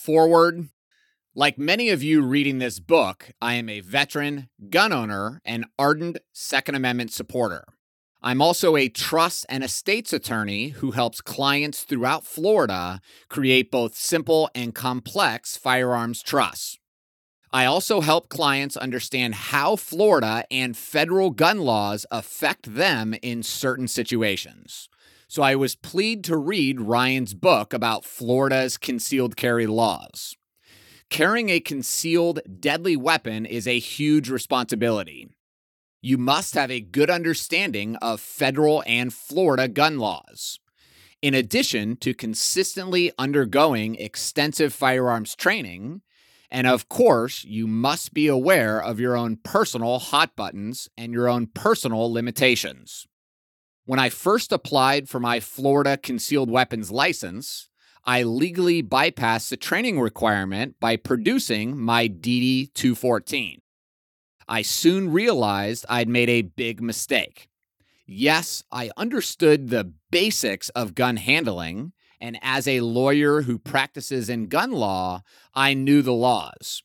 Forward. Like many of you reading this book, I am a veteran, gun owner, and ardent Second Amendment supporter. I'm also a trust and estates attorney who helps clients throughout Florida create both simple and complex firearms trusts. I also help clients understand how Florida and federal gun laws affect them in certain situations. So I was pleased to read Ryan's book about Florida's concealed carry laws. Carrying a concealed deadly weapon is a huge responsibility. You must have a good understanding of federal and Florida gun laws. In addition to consistently undergoing extensive firearms training, and of course, you must be aware of your own personal hot buttons and your own personal limitations. When I first applied for my Florida concealed weapons license, I legally bypassed the training requirement by producing my DD 214. I soon realized I'd made a big mistake. Yes, I understood the basics of gun handling, and as a lawyer who practices in gun law, I knew the laws.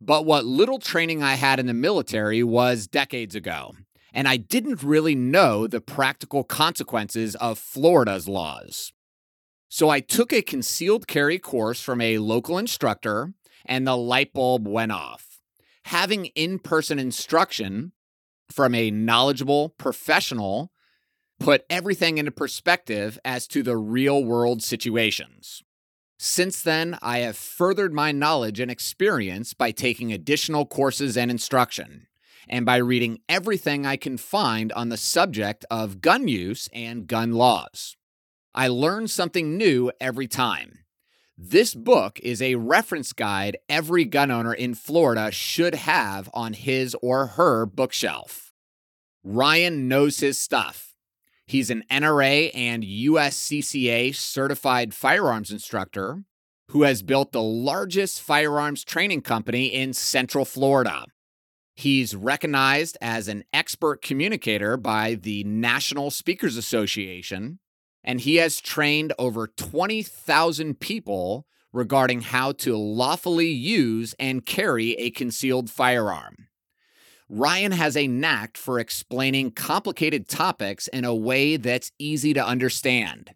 But what little training I had in the military was decades ago, and I didn't really know the practical consequences of Florida's laws. So I took a concealed carry course from a local instructor, and the light bulb went off. Having in person instruction from a knowledgeable professional put everything into perspective as to the real world situations. Since then, I have furthered my knowledge and experience by taking additional courses and instruction, and by reading everything I can find on the subject of gun use and gun laws. I learn something new every time. This book is a reference guide every gun owner in Florida should have on his or her bookshelf. Ryan knows his stuff. He's an NRA and USCCA certified firearms instructor who has built the largest firearms training company in Central Florida. He's recognized as an expert communicator by the National Speakers Association and he has trained over 20,000 people regarding how to lawfully use and carry a concealed firearm. Ryan has a knack for explaining complicated topics in a way that's easy to understand,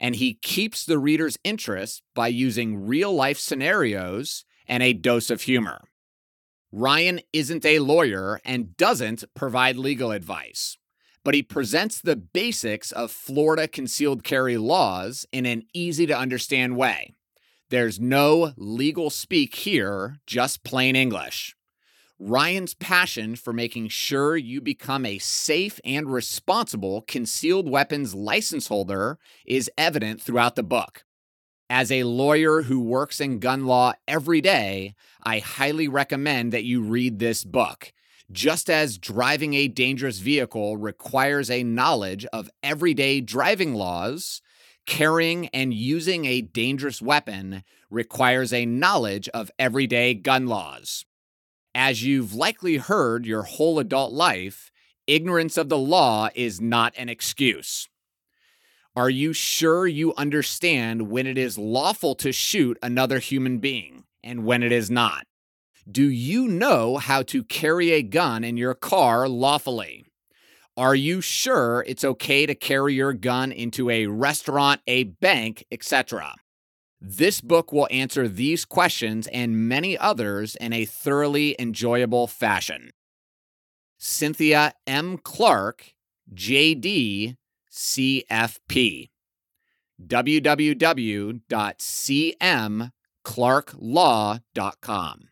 and he keeps the reader's interest by using real life scenarios and a dose of humor. Ryan isn't a lawyer and doesn't provide legal advice but he presents the basics of Florida concealed carry laws in an easy to understand way. There's no legal speak here, just plain English. Ryan's passion for making sure you become a safe and responsible concealed weapons license holder is evident throughout the book. As a lawyer who works in gun law every day, I highly recommend that you read this book. Just as driving a dangerous vehicle requires a knowledge of everyday driving laws, carrying and using a dangerous weapon requires a knowledge of everyday gun laws. As you've likely heard your whole adult life, ignorance of the law is not an excuse. Are you sure you understand when it is lawful to shoot another human being and when it is not? Do you know how to carry a gun in your car lawfully? Are you sure it's okay to carry your gun into a restaurant, a bank, etc.? This book will answer these questions and many others in a thoroughly enjoyable fashion. Cynthia M. Clark, JD, CFP. www.cmclarklaw.com.